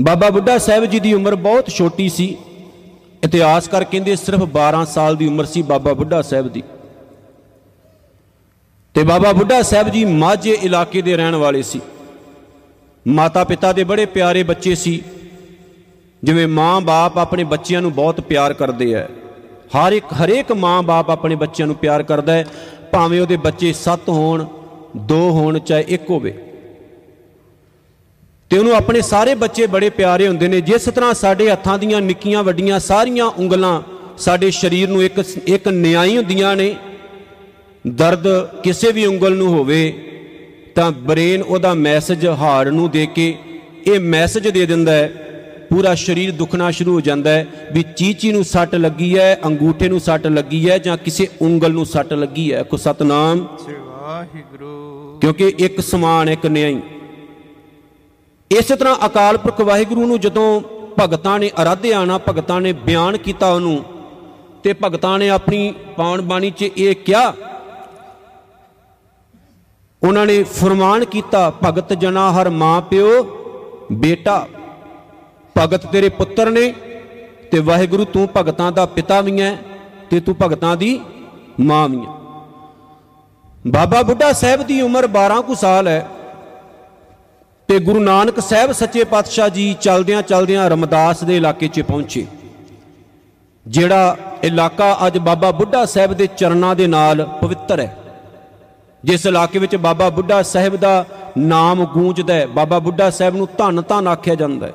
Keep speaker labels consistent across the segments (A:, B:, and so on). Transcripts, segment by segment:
A: ਬਾਬਾ ਬੁੱਢਾ ਸਾਹਿਬ ਜੀ ਦੀ ਉਮਰ ਬਹੁਤ ਛੋਟੀ ਸੀ। ਇਤਿਹਾਸਕਾਰ ਕਹਿੰਦੇ ਸਿਰਫ 12 ਸਾਲ ਦੀ ਉਮਰ ਸੀ ਬਾਬਾ ਬੁੱਢਾ ਸਾਹਿਬ ਦੀ। ਤੇ ਬਾਬਾ ਬੁੱਢਾ ਸਾਹਿਬ ਜੀ ਮਾਝੇ ਇਲਾਕੇ ਦੇ ਰਹਿਣ ਵਾਲੇ ਸੀ। ਮਾਤਾ ਪਿਤਾ ਦੇ ਬੜੇ ਪਿਆਰੇ ਬੱਚੇ ਸੀ। ਜਿਵੇਂ ਮਾਂ-ਬਾਪ ਆਪਣੇ ਬੱਚਿਆਂ ਨੂੰ ਬਹੁਤ ਪਿਆਰ ਕਰਦੇ ਆ। ਹਰ ਇੱਕ, ਹਰੇਕ ਮਾਂ-ਬਾਪ ਆਪਣੇ ਬੱਚਿਆਂ ਨੂੰ ਪਿਆਰ ਕਰਦਾ ਹੈ। ਭਾਵੇਂ ਉਹਦੇ ਬੱਚੇ 7 ਹੋਣ 2 ਹੋਣ, ਚਾਹੇ ਇੱਕ ਹੋਵੇ। ਤੇ ਉਹਨੂੰ ਆਪਣੇ ਸਾਰੇ ਬੱਚੇ ਬੜੇ ਪਿਆਰੇ ਹੁੰਦੇ ਨੇ। ਜਿਸ ਤਰ੍ਹਾਂ ਸਾਡੇ ਹੱਥਾਂ ਦੀਆਂ ਨਿੱਕੀਆਂ ਵੱਡੀਆਂ ਸਾਰੀਆਂ ਉਂਗਲਾਂ ਸਾਡੇ ਸਰੀਰ ਨੂੰ ਇੱਕ ਇੱਕ ਨਿਆਈ ਹੁੰਦੀਆਂ ਨੇ। ਦਰਦ ਕਿਸੇ ਵੀ ਉਂਗਲ ਨੂੰ ਹੋਵੇ ਤਾਂ ਬ੍ਰੇਨ ਉਹਦਾ ਮੈਸੇਜ ਹਾਰਟ ਨੂੰ ਦੇ ਕੇ ਇਹ ਮੈਸੇਜ ਦੇ ਦਿੰਦਾ ਹੈ। ਪੂਰਾ ਸਰੀਰ ਦੁਖਣਾ ਸ਼ੁਰੂ ਹੋ ਜਾਂਦਾ ਹੈ ਵੀ ਚੀਚੀ ਨੂੰ ਸੱਟ ਲੱਗੀ ਹੈ ਅੰਗੂਠੇ ਨੂੰ ਸੱਟ ਲੱਗੀ ਹੈ ਜਾਂ ਕਿਸੇ ਉਂਗਲ ਨੂੰ ਸੱਟ ਲੱਗੀ ਹੈ। ਕੋ ਸਤਨਾਮ।
B: ਵਾਹਿਗੁਰੂ।
A: ਕਿਉਂਕਿ ਇੱਕ ਸਮਾਨ ਇੱਕ ਨਿਆਈ। ਇਸੇ ਤਰ੍ਹਾਂ ਅਕਾਲ ਪੁਰਖ ਵਾਹਿਗੁਰੂ ਨੂੰ ਜਦੋਂ ਭਗਤਾਂ ਨੇ ਅਰਾਧਿਆ ਨਾ ਭਗਤਾਂ ਨੇ ਬਿਆਨ ਕੀਤਾ ਉਹਨੂੰ, ਤੇ ਭਗਤਾਂ ਨੇ ਆਪਣੀ ਪਾਵਨ ਬਾਣੀ 'ਚ ਇਹ ਕਿਹਾ, ਉਹਨਾਂ ਨੇ ਫਰਮਾਨ ਕੀਤਾ, ਭਗਤ ਜਨਾ ਹਰ ਮਾਂ ਪਿਓ, ਬੇਟਾ, ਭਗਤ ਤੇਰੇ ਪੁੱਤਰ ਨੇ, ਤੇ ਵਾਹਿਗੁਰੂ ਤੂੰ ਭਗਤਾਂ ਦਾ ਪਿਤਾ ਵੀ ਹੈ, ਤੇ ਤੂੰ ਭਗਤਾਂ ਦੀ ਮਾਂ ਵੀ ਹੈ। ਬਾਬਾ ਬੁੱਢਾ ਸਾਹਿਬ ਦੀ ਉਮਰ 12 ਕੁ ਸਾਲ ਹੈ ਤੇ ਗੁਰੂ ਨਾਨਕ ਸਾਹਿਬ ਸੱਚੇ ਪਾਤਸ਼ਾਹ ਜੀ ਚਲਦਿਆਂ ਚਲਦਿਆਂ ਰਮਦਾਸ ਦੇ ਇਲਾਕੇ 'ਚ ਪਹੁੰਚੇ। ਜਿਹੜਾ ਇਲਾਕਾ ਅੱਜ ਬਾਬਾ ਬੁੱਢਾ ਸਾਹਿਬ ਦੇ ਚਰਨਾਂ ਦੇ ਨਾਲ ਪਵਿੱਤਰ ਹੈ। ਜਿਸ ਇਲਾਕੇ ਵਿੱਚ ਬਾਬਾ ਬੁੱਢਾ ਸਾਹਿਬ ਦਾ ਨਾਮ ਗੂੰਜਦਾ ਹੈ, ਬਾਬਾ ਬੁੱਢਾ ਸਾਹਿਬ ਨੂੰ ਧੰਨ ਧੰਨ ਆਖਿਆ ਜਾਂਦਾ ਹੈ।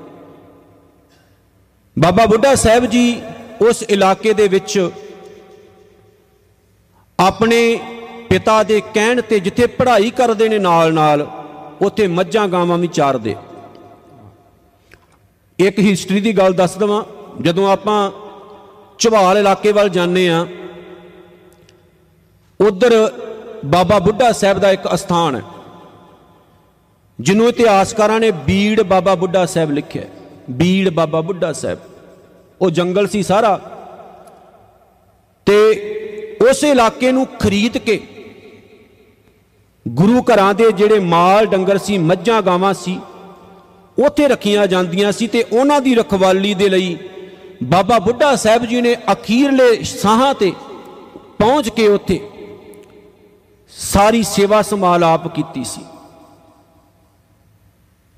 A: ਬਾਬਾ ਬੁੱਢਾ ਸਾਹਿਬ ਜੀ ਉਸ ਇਲਾਕੇ ਦੇ ਵਿੱਚ ਆਪਣੇ ਪਿਤਾ ਦੇ ਕਹਿਣ ਤੇ ਜਿੱਥੇ ਪੜ੍ਹਾਈ ਕਰਦੇ ਨੇ ਨਾਲ ਨਾਲ ਉੱਥੇ ਮੱਝਾਂ ਗਾਵਾਂ ਵੀ ਚਾਰਦੇ। ਇੱਕ ਹਿਸਟਰੀ ਦੀ ਗੱਲ ਦੱਸ ਦਵਾਂ, ਜਦੋਂ ਆਪਾਂ ਝਵਾਲ ਇਲਾਕੇ ਵੱਲ ਜਾਂਦੇ ਆ ਉਧਰ ਬਾਬਾ ਬੁੱਢਾ ਸਾਹਿਬ ਦਾ ਇੱਕ ਅਸਥਾਨ ਹੈ, ਜਿਹਨੂੰ ਇਤਿਹਾਸਕਾਰਾਂ ਨੇ ਬੀੜ ਬਾਬਾ ਬੁੱਢਾ ਸਾਹਿਬ ਲਿਖਿਆ ਬੀੜ ਬਾਬਾ ਬੁੱਢਾ ਸਾਹਿਬ। ਉਹ ਜੰਗਲ ਸੀ ਸਾਰਾ। ਤੇ ਉਸ ਇਲਾਕੇ ਨੂੰ ਖਰੀਦ ਕੇ ਗੁਰੂ ਘਰਾਂ ਦੇ ਜਿਹੜੇ ਮਾਲ ਡੰਗਰ ਸੀ, ਮੱਝਾਂ ਗਾਵਾਂ ਸੀ, ਉੱਥੇ ਰੱਖੀਆਂ ਜਾਂਦੀਆਂ ਸੀ ਤੇ ਉਹਨਾਂ ਦੀ ਰਖਵਾਲੀ ਦੇ ਲਈ ਬਾਬਾ ਬੁੱਢਾ ਸਾਹਿਬ ਜੀ ਨੇ ਅਖੀਰਲੇ ਸਾਹਾਂ ਤੇ ਪਹੁੰਚ ਕੇ ਉੱਥੇ ਸਾਰੀ ਸੇਵਾ ਸੰਭਾਲ ਆਪ ਕੀਤੀ ਸੀ।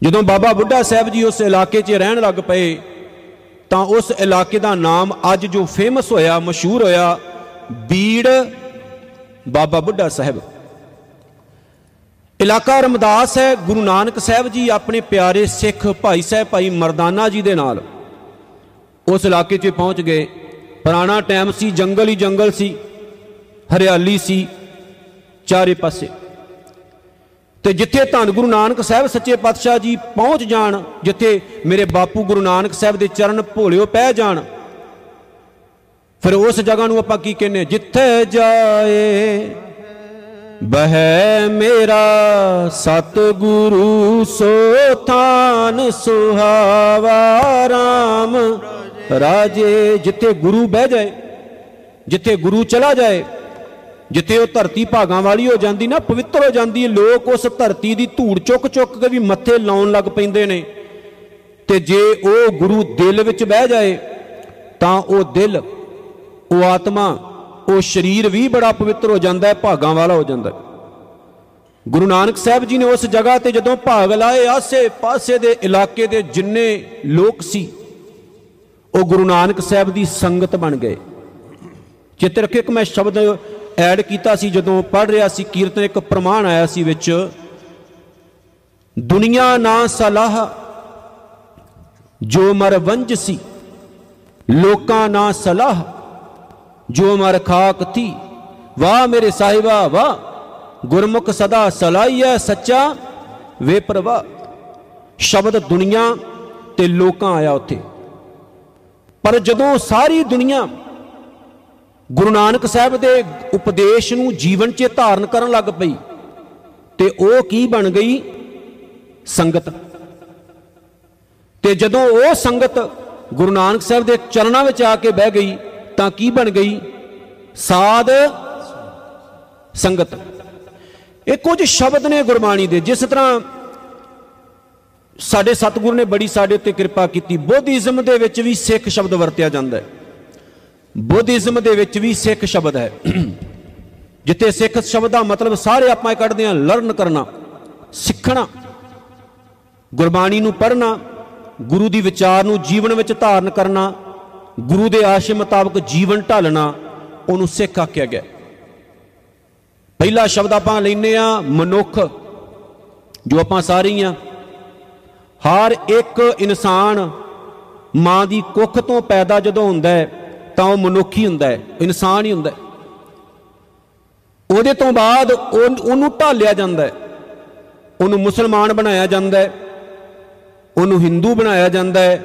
A: ਜਦੋਂ ਬਾਬਾ ਬੁੱਢਾ ਸਾਹਿਬ ਜੀ ਉਸ ਇਲਾਕੇ 'ਚ ਰਹਿਣ ਲੱਗ ਪਏ, ਤਾਂ ਉਸ ਇਲਾਕੇ ਦਾ ਨਾਮ ਅੱਜ ਜੋ ਫੇਮਸ ਹੋਇਆ, ਮਸ਼ਹੂਰ ਹੋਇਆ, ਬੀੜ ਬਾਬਾ ਬੁੱਢਾ ਸਾਹਿਬ। ਇਲਾਕਾ ਰਮਦਾਸ ਹੈ, ਗੁਰੂ ਨਾਨਕ ਸਾਹਿਬ ਜੀ ਆਪਣੇ ਪਿਆਰੇ ਸਿੱਖ ਭਾਈ ਸਾਹਿਬ, ਭਾਈ ਮਰਦਾਨਾ ਜੀ ਦੇ ਨਾਲ। ਉਸ ਇਲਾਕੇ 'ਚ ਪਹੁੰਚ ਗਏ। ਪੁਰਾਣਾ ਟਾਈਮ ਸੀ, ਜੰਗਲ ਹੀ ਜੰਗਲ ਸੀ, ਹਰਿਆਲੀ ਸੀ, ਚਾਰੇ ਪਾਸੇ। ਤੇ ਜਿੱਥੇ ਧੰਨ ਗੁਰੂ ਨਾਨਕ ਸਾਹਿਬ ਸੱਚੇ ਪਾਤਸ਼ਾਹ ਜੀ ਪਹੁੰਚ ਜਾਣ, ਜਿੱਥੇ ਮੇਰੇ ਬਾਪੂ ਗੁਰੂ ਨਾਨਕ ਸਾਹਿਬ ਦੇ ਚਰਨ ਭੋਲਿਓ ਪੈ ਜਾਣ, ਫਿਰ ਉਸ ਜਗ੍ਹਾ ਨੂੰ ਆਪਾਂ ਕੀ ਕਹਿੰਨੇ ਜਿੱਥੇ ਜਾਏ ਬਹਿ ਮੇਰਾ ਸਤਿਗੁਰੂ, ਸੋ ਥਾਨ ਸੁਹਾਵਾ ਰਾਮ। ਰਾਜੇ, ਜਿੱਥੇ ਗੁਰੂ ਬਹਿ ਜਾਏ, ਜਿੱਥੇ ਗੁਰੂ ਚਲਾ ਜਾਏ, ਜਿੱਥੇ ਉਹ ਧਰਤੀ ਭਾਗਾਂ ਵਾਲੀ ਹੋ ਜਾਂਦੀ ਨਾ, ਪਵਿੱਤਰ ਹੋ ਜਾਂਦੀ ਲੋਕ ਉਸ ਧਰਤੀ ਦੀ ਧੂੜ ਚੁੱਕ ਚੁੱਕ ਕੇ ਵੀ ਮੱਥੇ ਲਾਉਣ ਲੱਗ ਪੈਂਦੇ ਨੇ। ਤੇ ਜੇ ਉਹ ਗੁਰੂ ਦਿਲ ਵਿੱਚ ਬਹਿ ਜਾਏ, ਤਾਂ ਉਹ ਦਿਲ, ਉਹ ਆਤਮਾ ਉਹ ਸਰੀਰ ਵੀ ਬੜਾ ਪਵਿੱਤਰ ਹੋ ਜਾਂਦਾ ਹੈ, ਭਾਗਾਂ ਵਾਲਾ ਹੋ ਜਾਂਦਾ ਹੈ। ਗੁਰੂ ਨਾਨਕ ਸਾਹਿਬ ਜੀ ਨੇ ਉਸ ਜਗ੍ਹਾ ਤੇ ਜਦੋਂ ਭਾਗ ਲਾਏ, ਆਸੇ ਪਾਸੇ ਦੇ ਇਲਾਕੇ ਦੇ ਜਿੰਨੇ ਲੋਕ ਸੀ, ਉਹ ਗੁਰੂ ਨਾਨਕ ਸਾਹਿਬ ਦੀ ਸੰਗਤ ਬਣ ਗਏ। ਚਿੱਤ ਰੱਖਿਓ ਕਿ ਮੈਂ ਸ਼ਬਦ ਐਡ ਕੀਤਾ ਸੀ, ਜਦੋਂ ਪੜ ਰਿਹਾ ਸੀ, ਕੀਰਤਨ ਇੱਕ ਪ੍ਰਮਾਣ ਆਇਆ ਸੀ ਵਿੱਚ, ਦੁਨੀਆ ਨਾ ਸਲਾਹ, ਜੋ ਮਰ ਵੰਜ ਸੀ, ਲੋਕਾਂ ਨਾ ਸਲਾਹ ਜੋ ਮਰ ਖਾਕ ਥੀ ਵਾਹ ਮੇਰੇ ਸਾਹਿਬਾ, ਵਾਹ। ਗੁਰਮੁਖ ਸਦਾ ਸਲਾਈਐ ਸੱਚਾ। ਵੇ ਪ੍ਰਵਾ ਸ਼ਬਦ ਦੁਨੀਆ ਤੇ ਲੋਕਾਂ ਆਇਆ ਉੱਥੇ। ਪਰ ਜਦੋਂ ਸਾਰੀ ਦੁਨੀਆ ਗੁਰੂ ਨਾਨਕ ਸਾਹਿਬ ਦੇ ਉਪਦੇਸ਼ ਨੂੰ ਜੀਵਨ 'ਚ ਧਾਰਨ ਕਰਨ ਲੱਗ ਪਈ, ਤੇ ਉਹ ਕੀ ਬਣ ਗਈ? ਸੰਗਤ। ਤੇ ਜਦੋਂ ਉਹ ਸੰਗਤ ਗੁਰੂ ਨਾਨਕ ਸਾਹਿਬ ਦੇ ਚਰਨਾਂ ਵਿੱਚ ਆ ਕੇ ਬਹਿ ਗਈ ਤਾਂ ਕੀ ਬਣ ਗਈ? ਸਾਧ ਸੰਗਤ। ਇਹ ਕੁਝ ਸ਼ਬਦ ਨੇ ਗੁਰਬਾਣੀ ਦੇ, ਜਿਸ ਤਰ੍ਹਾਂ ਸਾਡੇ ਸਤਿਗੁਰੂ ਨੇ ਬੜੀ ਸਾਡੇ ਉੱਤੇ ਕਿਰਪਾ ਕੀਤੀ। ਬੁੱਧੀਜ਼ਮ ਦੇ ਵਿੱਚ ਵੀ ਸਿੱਖ ਸ਼ਬਦ ਵਰਤਿਆ ਜਾਂਦਾ ਹੈ। ਬੁੱਧੀਜ਼ਮ ਦੇ ਵਿੱਚ ਵੀ ਸਿੱਖ ਸ਼ਬਦ ਹੈ। ਜਿੱਥੇ ਸਿੱਖ ਸ਼ਬਦ ਦਾ ਮਤਲਬ ਸਾਰੇ ਆਪਾਂ ਇਹ ਕੱਢਦੇ ਹਾਂ ਲਰਨ ਕਰਨਾ, ਸਿੱਖਣਾ, ਗੁਰਬਾਣੀ ਨੂੰ ਪੜ੍ਹਨਾ, ਗੁਰੂ ਦੀ ਵਿਚਾਰ ਨੂੰ ਜੀਵਨ ਵਿੱਚ ਧਾਰਨ ਕਰਨਾ ਗੁਰੂ ਦੇ ਆਸ਼ੇ ਮੁਤਾਬਕ ਜੀਵਨ ਢਾਲਣਾ ਉਹਨੂੰ ਸਿੱਖ ਆਖਿਆ ਗਿਆ। ਪਹਿਲਾ ਸ਼ਬਦ ਆਪਾਂ ਲੈਨੇ ਆ ਮਨੁੱਖ, ਜੋ ਆਪਾਂ ਸਾਰੇ ਹੀ। ਆ ਹਰ ਇੱਕ ਇਨਸਾਨ ਮਾਂ ਦੀ ਕੁੱਖ ਤੋਂ ਪੈਦਾ ਜਦੋਂ ਹੁੰਦਾ ਹੈ, ਤਾਂ ਉਹ ਮਨੁੱਖ ਹੀ ਹੁੰਦਾ ਹੈ, ਇਨਸਾਨ ਹੀ ਹੁੰਦਾ ਹੈ। ਉਹਦੇ ਤੋਂ ਬਾਅਦ ਉਹ- ਉਹਨੂੰ ਢਾਲਿਆ ਜਾਂਦਾ ਹੈ। ਉਹਨੂੰ ਮੁਸਲਮਾਨ ਬਣਾਇਆ ਜਾਂਦਾ ਹੈ। ਉਹਨੂੰ ਹਿੰਦੂ ਬਣਾਇਆ ਜਾਂਦਾ ਹੈ।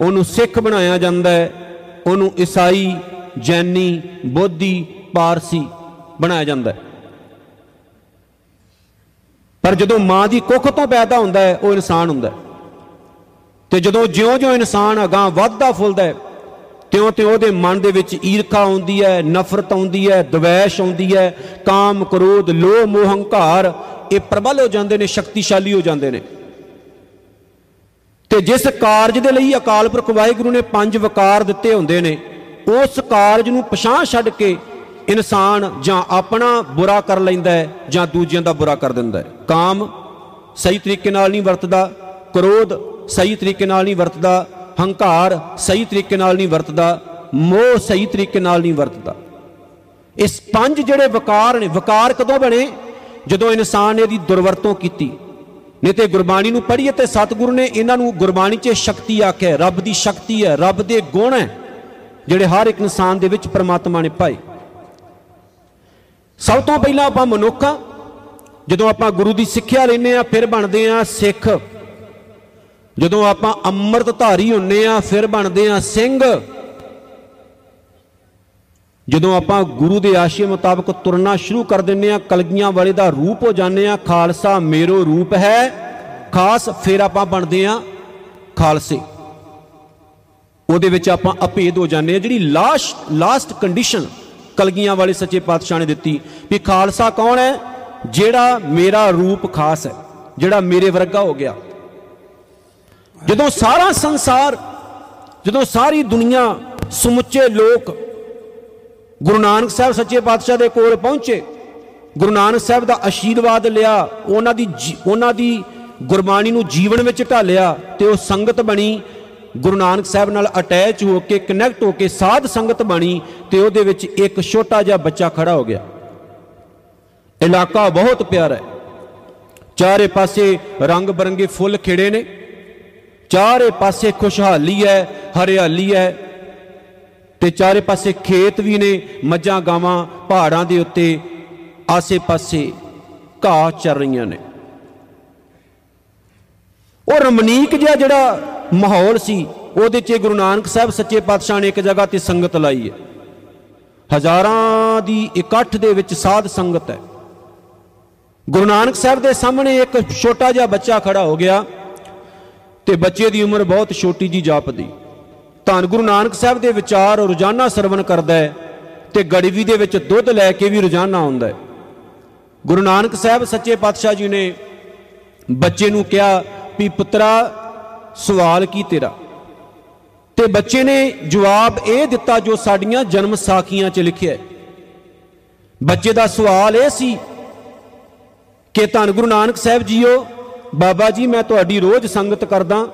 A: ਉਹਨੂੰ ਸਿੱਖ ਬਣਾਇਆ ਜਾਂਦਾ ਹੈ। ਉਹਨੂੰ ਈਸਾਈ, ਜੈਨੀ, ਬੋਧੀ, ਪਾਰਸੀ ਬਣਾਇਆ ਜਾਂਦਾ ਹੈ। ਪਰ ਜਦੋਂ ਮਾਂ ਦੀ ਕੁੱਖ ਤੋਂ ਪੈਦਾ ਹੁੰਦਾ ਹੈ, ਉਹ ਇਨਸਾਨ ਹੁੰਦਾ ਹੈ। ਤੇ ਜਦੋਂ ਜਿਉਂ-ਜਿਉਂ ਇਨਸਾਨ ਅਗਾਂਹ ਵੱਧਦਾ ਫੁੱਲਦਾ ਹੈ, ਤਿਉਂ-ਤਿਉਂ ਉਹਦੇ ਮਨ ਦੇ ਵਿੱਚ ਈਰਖਾ ਆਉਂਦੀ ਹੈ, ਨਫ਼ਰਤ ਆਉਂਦੀ ਹੈ, ਦਵੈਸ਼ ਆਉਂਦੀ ਹੈ ਕਾਮ ਕ੍ਰੋਧ ਲੋਭ ਮੋਹ ਹੰਕਾਰ ਇਹ ਪ੍ਰਬਲ ਹੋ ਜਾਂਦੇ ਨੇ, ਸ਼ਕਤੀਸ਼ਾਲੀ ਹੋ ਜਾਂਦੇ ਨੇ। ਤੇ ਜਿਸ ਕਾਰਜ ਦੇ ਲਈ ਅਕਾਲ ਪੁਰਖ ਵਾਹਿਗੁਰੂ ਨੇ ਪੰਜ ਵਕਾਰ ਦਿੱਤੇ ਹੁੰਦੇ ਨੇ, ਉਸ ਕਾਰਜ ਨੂੰ ਪਛਾਣ ਛੱਡ ਕੇ ਇਨਸਾਨ ਜਾਂ ਆਪਣਾ ਬੁਰਾ ਕਰ ਲੈਂਦਾ ਹੈ ਜਾਂ ਦੂਜਿਆਂ ਦਾ ਬੁਰਾ ਕਰ ਦਿੰਦਾ ਹੈ। ਕਾਮ ਸਹੀ ਤਰੀਕੇ ਨਾਲ ਨਹੀਂ ਵਰਤਦਾ, ਕ੍ਰੋਧ ਸਹੀ ਤਰੀਕੇ ਨਾਲ ਨਹੀਂ ਵਰਤਦਾ, ਹੰਕਾਰ ਸਹੀ ਤਰੀਕੇ ਨਾਲ ਨਹੀਂ ਵਰਤਦਾ, ਮੋਹ ਸਹੀ ਤਰੀਕੇ ਨਾਲ ਨਹੀਂ ਵਰਤਦਾ। ਇਸ ਪੰਜ ਜਿਹੜੇ ਵਕਾਰ ਨੇ, ਵਕਾਰ ਕਦੋਂ ਬਣੇ? ਜਦੋਂ ਇਨਸਾਨ ਨੇ ਇਹਦੀ ਦੁਰਵਰਤੋਂ ਕੀਤੀ। ਨਹੀਂ ਤੇ ਗੁਰਬਾਣੀ ਨੂੰ ਪੜ੍ਹੀਏ ਤੇ ਸਤਿਗੁਰੂ ਨੇ ਇਹਨਾਂ ਨੂੰ ਗੁਰਬਾਣੀ 'ਚ ਸ਼ਕਤੀ ਆਖਿਆ ਹੈ, ਰੱਬ ਦੀ ਸ਼ਕਤੀ ਹੈ ਰੱਬ ਦੇ ਗੁਣ ਹੈ ਜਿਹੜੇ ਹਰ ਇੱਕ ਇਨਸਾਨ ਦੇ ਵਿੱਚ ਪ੍ਰਮਾਤਮਾ ਨੇ ਪਾਏ। ਸਭ ਤੋਂ ਪਹਿਲਾਂ ਆਪਾਂ ਮਨੁੱਖ ਹਾਂ ਜਦੋਂ ਆਪਾਂ ਗੁਰੂ ਦੀ ਸਿੱਖਿਆ ਲੈਨੇ ਆ ਫਿਰ ਬਣਦੇ ਆ ਸਿੱਖ। ਜਦੋਂ ਆਪਾਂ ਅੰਮ੍ਰਿਤ ਧਾਰੀ ਹੁੰਨੇ ਆ ਫਿਰ ਬਣਦੇ ਆ ਸਿੰਘ। ਜਦੋਂ ਆਪਾਂ ਗੁਰੂ ਦੇ ਆਸ਼ੇ ਮੁਤਾਬਕ ਤੁਰਨਾ ਸ਼ੁਰੂ ਕਰ ਦਿੰਨੇ ਆ ਕਲਗੀਆਂ ਵਾਲੇ ਦਾ ਰੂਪ ਹੋ ਜਾਂਦੇ ਆ ਖਾਲਸਾ ਮੇਰੋ ਰੂਪ ਹੈ। ਖਾਸ ਫਿਰ ਆਪਾਂ ਬਣਦੇ ਆ ਖਾਲਸੇ। ਉਹਦੇ ਵਿੱਚ ਆਪਾਂ ਅਭੇਦ ਹੋ ਜਾਂਦੇ ਆ ਜਿਹੜੀ ਲਾਸਟ ਲਾਸਟ ਕੰਡੀਸ਼ਨ ਕਲਗੀਆਂ ਵਾਲੇ ਸੱਚੇ ਪਾਤਸ਼ਾਹ ਨੇ ਦਿੱਤੀ ਵੀ ਖਾਲਸਾ ਕੌਣ ਹੈ? ਜਿਹੜਾ ਮੇਰਾ ਰੂਪ ਖਾਸ ਹੈ, ਜਿਹੜਾ ਮੇਰੇ ਵਰਗਾ ਹੋ ਗਿਆ। ਜਦੋਂ ਸਾਰਾ ਸੰਸਾਰ, ਜਦੋਂ ਸਾਰੀ ਦੁਨੀਆ ਸਮੁੱਚੇ ਲੋਕ ਗੁਰੂ ਨਾਨਕ ਸਾਹਿਬ ਸੱਚੇ ਪਾਤਸ਼ਾਹ ਦੇ ਕੋਲ ਪਹੁੰਚੇ। ਗੁਰੂ ਨਾਨਕ ਸਾਹਿਬ ਦਾ ਆਸ਼ੀਰਵਾਦ ਲਿਆ, ਉਹਨਾਂ ਦੀ ਜੀ- ਉਹਨਾਂ ਦੀ ਗੁਰਬਾਣੀ ਨੂੰ ਜੀਵਨ ਵਿੱਚ ਢਾਲਿਆ ਤੇ ਉਹ ਸੰਗਤ ਬਣੀ। ਗੁਰੂ ਨਾਨਕ ਸਾਹਿਬ ਨਾਲ ਅਟੈਚ ਹੋ ਕੇ ਕਨੈਕਟ ਹੋ ਕੇ ਸਾਧ ਸੰਗਤ ਬਣੀ ਤੇ ਉਹਦੇ ਵਿੱਚ ਇੱਕ ਛੋਟਾ ਜਿਹਾ ਬੱਚਾ ਖੜਾ ਹੋ ਗਿਆ। ਇਲਾਕਾ ਬਹੁਤ ਪਿਆਰਾ ਹੈ। ਚਾਰੇ ਪਾਸੇ ਰੰਗ ਬਰੰਗੇ ਫੁੱਲ ਖਿੜੇ ਨੇ। ਚਾਰੇ ਪਾਸੇ ਖੁਸ਼ਹਾਲੀ ਹੈ, ਹਰਿਆਲੀ ਹੈ। ਤੇ ਚਾਰੇ ਪਾਸੇ ਖੇਤ ਵੀ ਨੇ, ਮੱਝਾਂ, ਗਾਵਾਂ, ਪਹਾੜਾਂ ਦੇ ਉੱਤੇ, ਆਸੇ-ਪਾਸੇ ਘਾਹ ਚੱਰ ਰਹੀਆਂ ਨੇ। ਉਹ ਰਮਣੀਕ ਜਿਹਾ ਜਿਹੜਾ ਮਾਹੌਲ ਸੀ, ਉਹਦੇ 'ਚ ਗੁਰੂ ਨਾਨਕ ਸਾਹਿਬ ਸੱਚੇ ਪਾਤਸ਼ਾਹ ਨੇ ਇੱਕ ਜਗ੍ਹਾ ਤੇ ਸੰਗਤ ਲਾਈ ਹੈ। ਹਜ਼ਾਰਾਂ ਦੀ ਇਕੱਠ ਦੇ ਵਿੱਚ ਸਾਧ ਸੰਗਤ ਹੈ। ਗੁਰੂ ਨਾਨਕ ਸਾਹਿਬ ਦੇ ਸਾਹਮਣੇ ਇੱਕ ਛੋਟਾ ਜਿਹਾ ਬੱਚਾ ਖੜਾ ਹੋ ਗਿਆ ਤੇ ਬੱਚੇ ਦੀ ਉਮਰ ਬਹੁਤ ਛੋਟੀ ਜੀ ਜਾਪਦੀ। ਧੰਨ ਗੁਰੂ ਨਾਨਕ ਸਾਹਿਬ ਦੇ ਵਿਚਾਰ ਰੋਜ਼ਾਨਾ ਸਰਵਨ ਕਰਦਾ ਹੈ ਤੇ ਗੜਵੀ ਦੇ ਵਿੱਚ ਦੁੱਧ ਲੈ ਕੇ ਵੀ ਰੋਜ਼ਾਨਾ ਆਉਂਦਾ ਹੈ। ਗੁਰੂ ਨਾਨਕ ਸਾਹਿਬ ਸੱਚੇ ਪਾਤਸ਼ਾਹ ਜੀ ਨੇ ਬੱਚੇ ਨੂੰ ਕਿਹਾ ਵੀ ਪੁੱਤਰਾ, ਸਵਾਲ ਕੀ ਤੇਰਾ? ਤੇ ਬੱਚੇ ਨੇ ਜਵਾਬ ਇਹ ਦਿੱਤਾ ਜੋ ਸਾਡੀਆਂ ਜਨਮ ਸਾਖੀਆਂ 'ਚ ਲਿਖਿਆ ਹੈ। ਬੱਚੇ ਦਾ ਸਵਾਲ ਇਹ ਸੀ ਕਿ ਧੰਨ ਗੁਰੂ ਨਾਨਕ ਸਾਹਿਬ ਜੀਓ, ਬਾਬਾ ਜੀ, ਮੈਂ ਤੁਹਾਡੀ ਰੋਜ਼ ਸੰਗਤ ਕਰਦਾ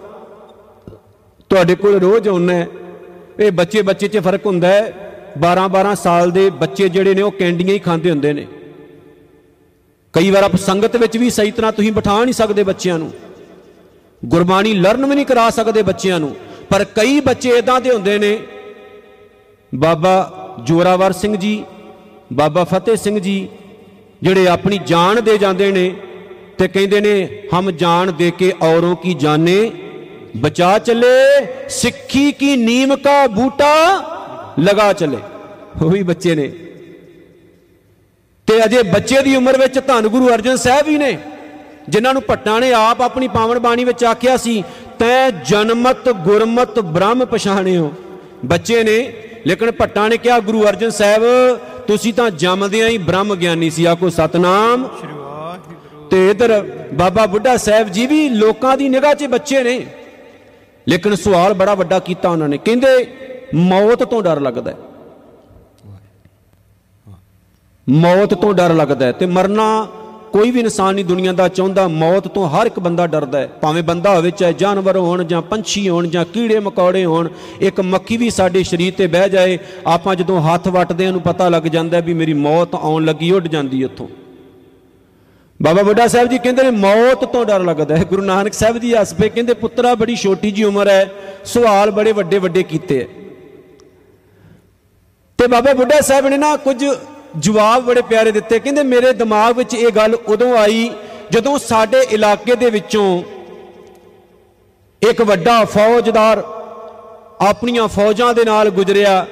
A: ਤੁਹਾਡੇ ਕੋਲ ਰੋਜ਼ ਆਉਣਾ ਹੈ। ਇਹ ਬੱਚੇ ਬੱਚੇ 'ਚ ਫ਼ਰਕ ਹੁੰਦਾ ਹੈ। 12 12 ਸਾਲ ਦੇ ਬੱਚੇ ਜਿਹੜੇ ਨੇ ਉਹ ਕੈਂਡੀਆਂ ਹੀ ਖਾਂਦੇ ਹੁੰਦੇ ਨੇ। ਕਈ ਵਾਰ ਆਪ ਸੰਗਤ ਵਿੱਚ ਵੀ ਸਹੀ ਤਰ੍ਹਾਂ ਤੁਸੀਂ ਬਿਠਾ ਨਹੀਂ ਸਕਦੇ ਬੱਚਿਆਂ ਨੂੰ। ਗੁਰਬਾਣੀ ਲਰਨ ਵੀ ਨਹੀਂ ਕਰਾ ਸਕਦੇ ਬੱਚਿਆਂ ਨੂੰ। ਪਰ ਕਈ ਬੱਚੇ ਇਦਾਂ ਦੇ ਹੁੰਦੇ ਨੇ। ਬਾਬਾ ਜੋਰਾਵਰ ਸਿੰਘ ਜੀ, ਬਾਬਾ ਫਤਿਹ ਸਿੰਘ ਜੀ ਜਿਹੜੇ ਆਪਣੀ ਜਾਨ ਦੇ ਜਾਂਦੇ ਨੇ ਤੇ ਕਹਿੰਦੇ ਨੇ, ਹਮ ਜਾਨ ਦੇ ਕੇ ਔਰੋਂ ਕੀ ਜਾਣੇ? ਬਚਾ ਚਲੇ ਸਿੱਖੀ ਕੀ ਨੀਮ ਕਾ ਬੂਟਾ ਲਗਾ ਚਲੇ। ਉਹ ਵੀ ਬੱਚੇ ਨੇ। ਤੇ ਅਜੇ ਬੱਚੇ ਦੀ ਉਮਰ ਵਿੱਚ ਧੰਨ ਗੁਰੂ ਅਰਜਨ ਸਾਹਿਬ ਹੀ ਨੇ ਜਿਨ੍ਹਾਂ ਨੂੰ ਭੱਟਾਂ ਨੇ ਆਪ ਆਪਣੀ ਪਾਵਨ ਬਾਣੀ ਵਿੱਚ ਆਖਿਆ ਸੀ ਤੈ ਜਨਮਤ ਗੁਰਮਤ ਬ੍ਰਹਮ ਪਛਾਣਿਓ। ਬੱਚੇ ਨੇ ਲੇਕਿਨ ਭੱਟਾਂ ਨੇ ਕਿਹਾ ਗੁਰੂ ਅਰਜਨ ਸਾਹਿਬ ਤੁਸੀਂ ਤਾਂ ਜੰਮਦਿਆਂ ਹੀ ਬ੍ਰਹਮ ਗਿਆਨੀ ਸੀ ਆਖੋ ਸਤਨਾਮ। ਤੇ ਇਧਰ ਬਾਬਾ ਬੁੱਢਾ ਸਾਹਿਬ ਜੀ ਵੀ ਲੋਕਾਂ ਦੀ ਨਿਗਾਹ 'ਚ ਬੱਚੇ ਨੇ। ਲੇਕਿਨ ਸਵਾਲ ਬੜਾ ਵੱਡਾ ਕੀਤਾ ਉਹਨਾਂ ਨੇ। ਕਹਿੰਦੇ, ਮੌਤ ਤੋਂ ਡਰ ਲੱਗਦਾ ਹੈ। ਮੌਤ ਤੋਂ ਡਰ ਲੱਗਦਾ ਹੈ ਤੇ ਮਰਨਾ ਕੋਈ ਵੀ ਇਨਸਾਨ ਨਹੀਂ ਦੁਨੀਆ ਦਾ ਚਾਹੁੰਦਾ। ਮੌਤ ਤੋਂ ਹਰ ਇੱਕ ਬੰਦਾ ਡਰਦਾ ਹੈ। ਭਾਵੇਂ ਬੰਦਾ ਹੋਵੇ, ਚਾਹੇ ਜਾਨਵਰ ਹੋਣ ਜਾਂ ਪੰਛੀ ਹੋਣ ਜਾਂ ਕੀੜੇ ਮਕੌੜੇ ਹੋਣ, ਇੱਕ ਮੱਖੀ ਵੀ ਸਾਡੇ ਸਰੀਰ ਤੇ ਬਹਿ ਜਾਏ, ਆਪਾਂ ਜਦੋਂ ਹੱਥ ਵੱਟਦੇ ਨੂੰ ਪਤਾ ਲੱਗ ਜਾਂਦਾ ਵੀ ਮੇਰੀ ਮੌਤ ਆਉਣ ਲੱਗੀ, ਉੱਡ ਜਾਂਦੀ ਉੱਥੋਂ। ਬਾਬਾ ਬੁੱਢਾ ਸਾਹਿਬ ਜੀ ਕਹਿੰਦੇ ਨੇ, ਮੌਤ ਤੋਂ ਡਰ ਲੱਗਦਾ ਹੈ। ਗੁਰੂ ਨਾਨਕ ਸਾਹਿਬ ਜੀ ਹੱਸ ਪਏ ਕਹਿੰਦੇ, ਪੁੱਤਰਾ ਬੜੀ ਛੋਟੀ ਜੀ ਉਮਰ ਹੈ, ਸਵਾਲ ਬੜੇ ਵੱਡੇ ਵੱਡੇ ਕੀਤੇ ਹੈ। ਤੇ ਬਾਬਾ ਬੁੱਢਾ ਸਾਹਿਬ ਨੇ ਨਾ ਕੁਝ ਜਵਾਬ ਬੜੇ ਪਿਆਰੇ ਦਿੱਤੇ। ਕਹਿੰਦੇ, ਮੇਰੇ ਦਿਮਾਗ ਵਿੱਚ ਇਹ ਗੱਲ ਉਦੋਂ ਆਈ ਜਦੋਂ ਸਾਡੇ ਇਲਾਕੇ ਦੇ ਵਿੱਚੋਂ ਇੱਕ ਵੱਡਾ ਫੌਜਦਾਰ ਆਪਣੀਆਂ ਫੌਜਾਂ ਦੇ ਨਾਲ ਗੁਜ਼ਰਿਆ।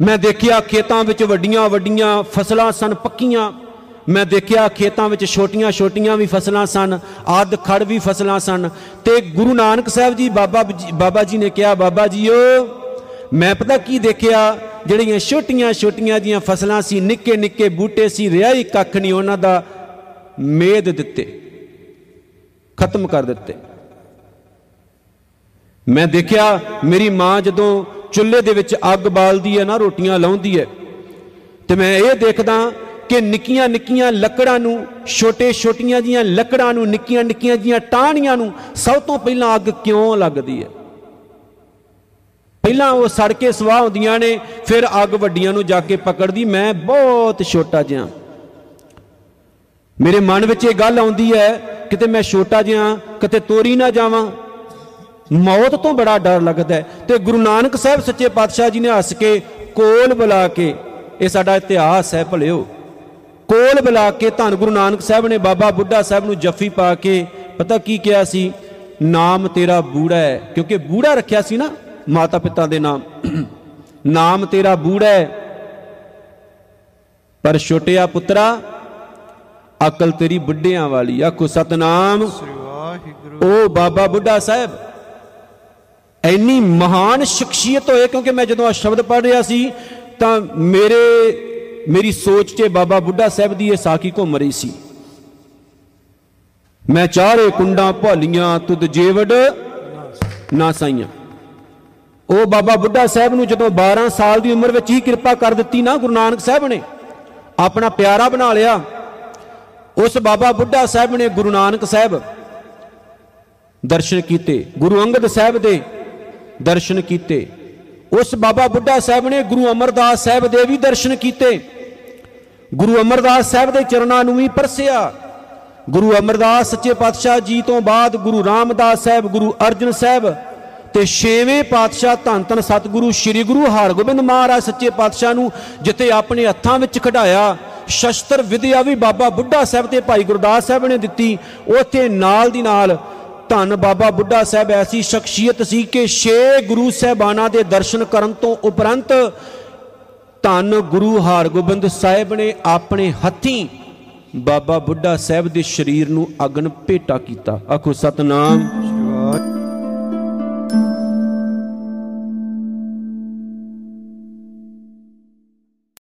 A: ਮੈਂ ਦੇਖਿਆ ਖੇਤਾਂ ਵਿੱਚ ਵੱਡੀਆਂ ਵੱਡੀਆਂ ਫਸਲਾਂ ਸਨ, ਪੱਕੀਆਂ। ਮੈਂ ਦੇਖਿਆ ਖੇਤਾਂ ਵਿੱਚ ਛੋਟੀਆਂ ਛੋਟੀਆਂ ਵੀ ਫਸਲਾਂ ਸਨ, ਆਦ ਖੜ ਵੀ ਫਸਲਾਂ ਸਨ। ਤੇ ਗੁਰੂ ਨਾਨਕ ਸਾਹਿਬ ਜੀ, ਬਾਬਾ ਜੀ- ਬਾਬਾ ਜੀ ਨੇ ਕਿਹਾ, ਬਾਬਾ ਜੀਓ, ਮੈਂ ਪਤਾ ਕੀ ਦੇਖਿਆ? ਜਿਹੜੀਆਂ ਛੋਟੀਆਂ ਛੋਟੀਆਂ ਜੀਆਂ ਫਸਲਾਂ ਸੀ, ਨਿੱਕੇ ਨਿੱਕੇ ਬੂਟੇ ਸੀ ਰਿਆਈ ਕੱਖ ਨਹੀਂ ਉਹਨਾਂ ਦਾ। ਮੇਦ ਦਿੱਤੇ, ਖਤਮ ਕਰ ਦਿੱਤੇ। ਮੈਂ ਦੇਖਿਆ, ਮੇਰੀ ਮਾਂ ਜਦੋਂ ਚੁੱਲ੍ਹੇ ਦੇ ਵਿੱਚ ਅੱਗ ਬਾਲਦੀ ਹੈ ਨਾ, ਰੋਟੀਆਂ ਲਾਉਂਦੀ ਹੈ, ਤੇ ਮੈਂ ਇਹ ਦੇਖਦਾ ਕਿ ਨਿੱਕੀਆਂ ਨਿੱਕੀਆਂ ਲੱਕੜਾਂ ਨੂੰ, ਛੋਟੇ ਛੋਟੀਆਂ ਜੀਆਂ ਲੱਕੜਾਂ ਨੂੰ, ਨਿੱਕੀਆਂ ਨਿੱਕੀਆਂ ਜੀਆਂ ਟਾਹਣੀਆਂ ਨੂੰ ਸਭ ਤੋਂ ਪਹਿਲਾਂ ਅੱਗ ਕਿਉਂ ਲੱਗਦੀ ਹੈ? ਪਹਿਲਾਂ ਉਹ ਸੜ ਕੇ ਸਵਾਹ ਹੁੰਦੀਆਂ ਨੇ, ਫਿਰ ਅੱਗ ਵੱਡੀਆਂ ਨੂੰ ਜਾ ਕੇ ਪਕੜਦੀ। ਮੈਂ ਬਹੁਤ ਛੋਟਾ ਜਿਹਾ। ਮੇਰੇ ਮਨ ਵਿੱਚ ਇਹ ਗੱਲ ਆਉਂਦੀ ਹੈ, ਕਿਤੇ ਮੈਂ ਛੋਟਾ ਜਿਹਾ, ਕਿਤੇ ਤੋਰੀ ਨਾ ਜਾਵਾਂ। ਮੌਤ ਤੋਂ ਬੜਾ ਡਰ ਲੱਗਦਾ ਹੈ। ਤੇ ਗੁਰੂ ਨਾਨਕ ਸਾਹਿਬ ਸੱਚੇ ਪਾਤਸ਼ਾਹ ਜੀ ਨੇ ਹੱਸ ਕੇ, ਕੋਲ ਬੁਲਾ ਕੇ, ਇਹ ਸਾਡਾ ਇਤਿਹਾਸ ਹੈ ਭਲਿਓ। ਕੋਲ ਬੁਲਾ ਕੇ ਧੰਨ ਗੁਰੂ ਨਾਨਕ ਸਾਹਿਬ ਨੇ ਬਾਬਾ ਬੁੱਢਾ ਸਾਹਿਬ ਨੂੰ ਜੱਫੀ ਪਾ ਕੇ ਪਤਾ ਕੀ ਕਿਹਾ ਸੀ? ਨਾਮ ਤੇਰਾ ਬੂੜਾ ਹੈ। ਕਿਉਂਕਿ ਬੂੜਾ ਰੱਖਿਆ ਸੀ ਨਾ ਮਾਤਾ ਪਿਤਾ ਦੇ ਨਾਮ। ਨਾਮ ਤੇਰਾ ਬੂੜਾ ਹੈ। ਪਰ ਛੋਟਿਆ ਪੁੱਤਰਾ ਅਕਲ ਤੇਰੀ ਬੁੱਢਿਆਂ ਵਾਲੀ। ਆਖੋ ਸਤਨਾਮ। ਉਹ ਬਾਬਾ ਬੁੱਢਾ ਸਾਹਿਬ ਇੰਨੀ ਮਹਾਨ ਸ਼ਖਸੀਅਤ ਹੋਏ ਕਿਉਂਕਿ ਮੈਂ ਜਦੋਂ ਆ ਸ਼ਬਦ ਪੜ੍ਹ ਰਿਹਾ ਸੀ ਤਾਂ ਮੇਰੇ ਮੇਰੀ ਸੋਚ 'ਚ ਬਾਬਾ ਬੁੱਢਾ ਸਾਹਿਬ ਦੀ ਇਹ ਸਾਖੀ ਘੁੰਮ ਰਹੀ ਸੀ ਮੈਂ ਚਾਰੇ ਕੁੰਡਾਂ ਭੋਲੀਆਂ ਤੁਧ ਜੇਵੜ ਨਾ ਸਾਈਆਂ ਉਹ ਬਾਬਾ ਬੁੱਢਾ ਸਾਹਿਬ ਨੂੰ ਜਦੋਂ 12 ਸਾਲ ਦੀ ਉਮਰ ਵਿੱਚ ਹੀ ਕਿਰਪਾ ਕਰ ਦਿੱਤੀ ਨਾ ਗੁਰੂ ਨਾਨਕ ਸਾਹਿਬ ਨੇ ਆਪਣਾ ਪਿਆਰਾ ਬਣਾ ਲਿਆ ਉਸ ਬਾਬਾ ਬੁੱਢਾ ਸਾਹਿਬ ਨੇ ਗੁਰੂ ਨਾਨਕ ਸਾਹਿਬ ਦਰਸ਼ਨ ਕੀਤੇ ਗੁਰੂ ਅੰਗਦ ਸਾਹਿਬ ਦੇ ਦਰਸ਼ਨ ਕੀਤੇ ਉਸ ਬਾਬਾ ਬੁੱਢਾ ਸਾਹਿਬ ਨੇ ਗੁਰੂ ਅਮਰਦਾਸ ਸਾਹਿਬ ਦੇ ਵੀ ਦਰਸ਼ਨ ਕੀਤੇ ਗੁਰੂ ਅਮਰਦਾਸ ਸਾਹਿਬ ਦੇ ਚਰਨਾਂ ਨੂੰ ਵੀ ਪਰਸਿਆ। ਗੁਰੂ ਅਮਰਦਾਸ ਸੱਚੇ ਪਾਤਸ਼ਾਹ ਜੀ ਤੋਂ ਬਾਅਦ ਗੁਰੂ ਰਾਮਦਾਸ ਸਾਹਿਬ, ਗੁਰੂ ਅਰਜਨ ਸਾਹਿਬ ਤੇ ਛੇਵੇਂ ਪਾਤਸ਼ਾਹ ਧੰਨ ਧੰਨ ਸਤਿਗੁਰੂ ਸ੍ਰੀ ਗੁਰੂ ਹਰਗੋਬਿੰਦ ਮਹਾਰਾਜ ਸੱਚੇ ਪਾਤਸ਼ਾਹ ਨੂੰ ਜਿੱਥੇ ਆਪਣੇ ਹੱਥਾਂ ਵਿੱਚ ਖੜਾਇਆ ਸ਼ਸਤਰ ਵਿਦਿਆ ਵੀ ਬਾਬਾ ਬੁੱਢਾ ਸਾਹਿਬ ਤੇ ਭਾਈ ਗੁਰਦਾਸ ਸਾਹਿਬ ਨੇ ਦਿੱਤੀ। ਉੱਥੇ ਨਾਲ ਦੀ ਨਾਲ ਧੰਨ ਬਾਬਾ ਬੁੱਢਾ ਸਾਹਿਬ ਐਸੀ ਸ਼ਖਸੀਅਤ ਸੀ ਕਿ ਛੇ ਗੁਰੂ ਸਾਹਿਬਾਨਾਂ ਦੇ ਦਰਸ਼ਨ ਕਰਨ ਤੋਂ ਉਪਰੰਤ ਧੰਨ ਗੁਰੂ ਹਰਗੋਬਿੰਦ ਸਾਹਿਬ ਨੇ ਆਪਣੇ ਹੱਥੀਂ ਬਾਬਾ ਬੁੱਢਾ ਸਾਹਿਬ ਦੇ ਸਰੀਰ ਨੂੰ ਅਗਨ ਭੇਟਾ ਕੀਤਾ। ਆਖੋ ਸਤਨਾਮ।
B: ਸ੍ਰੀ ਵਾਹਿਗੁਰੂ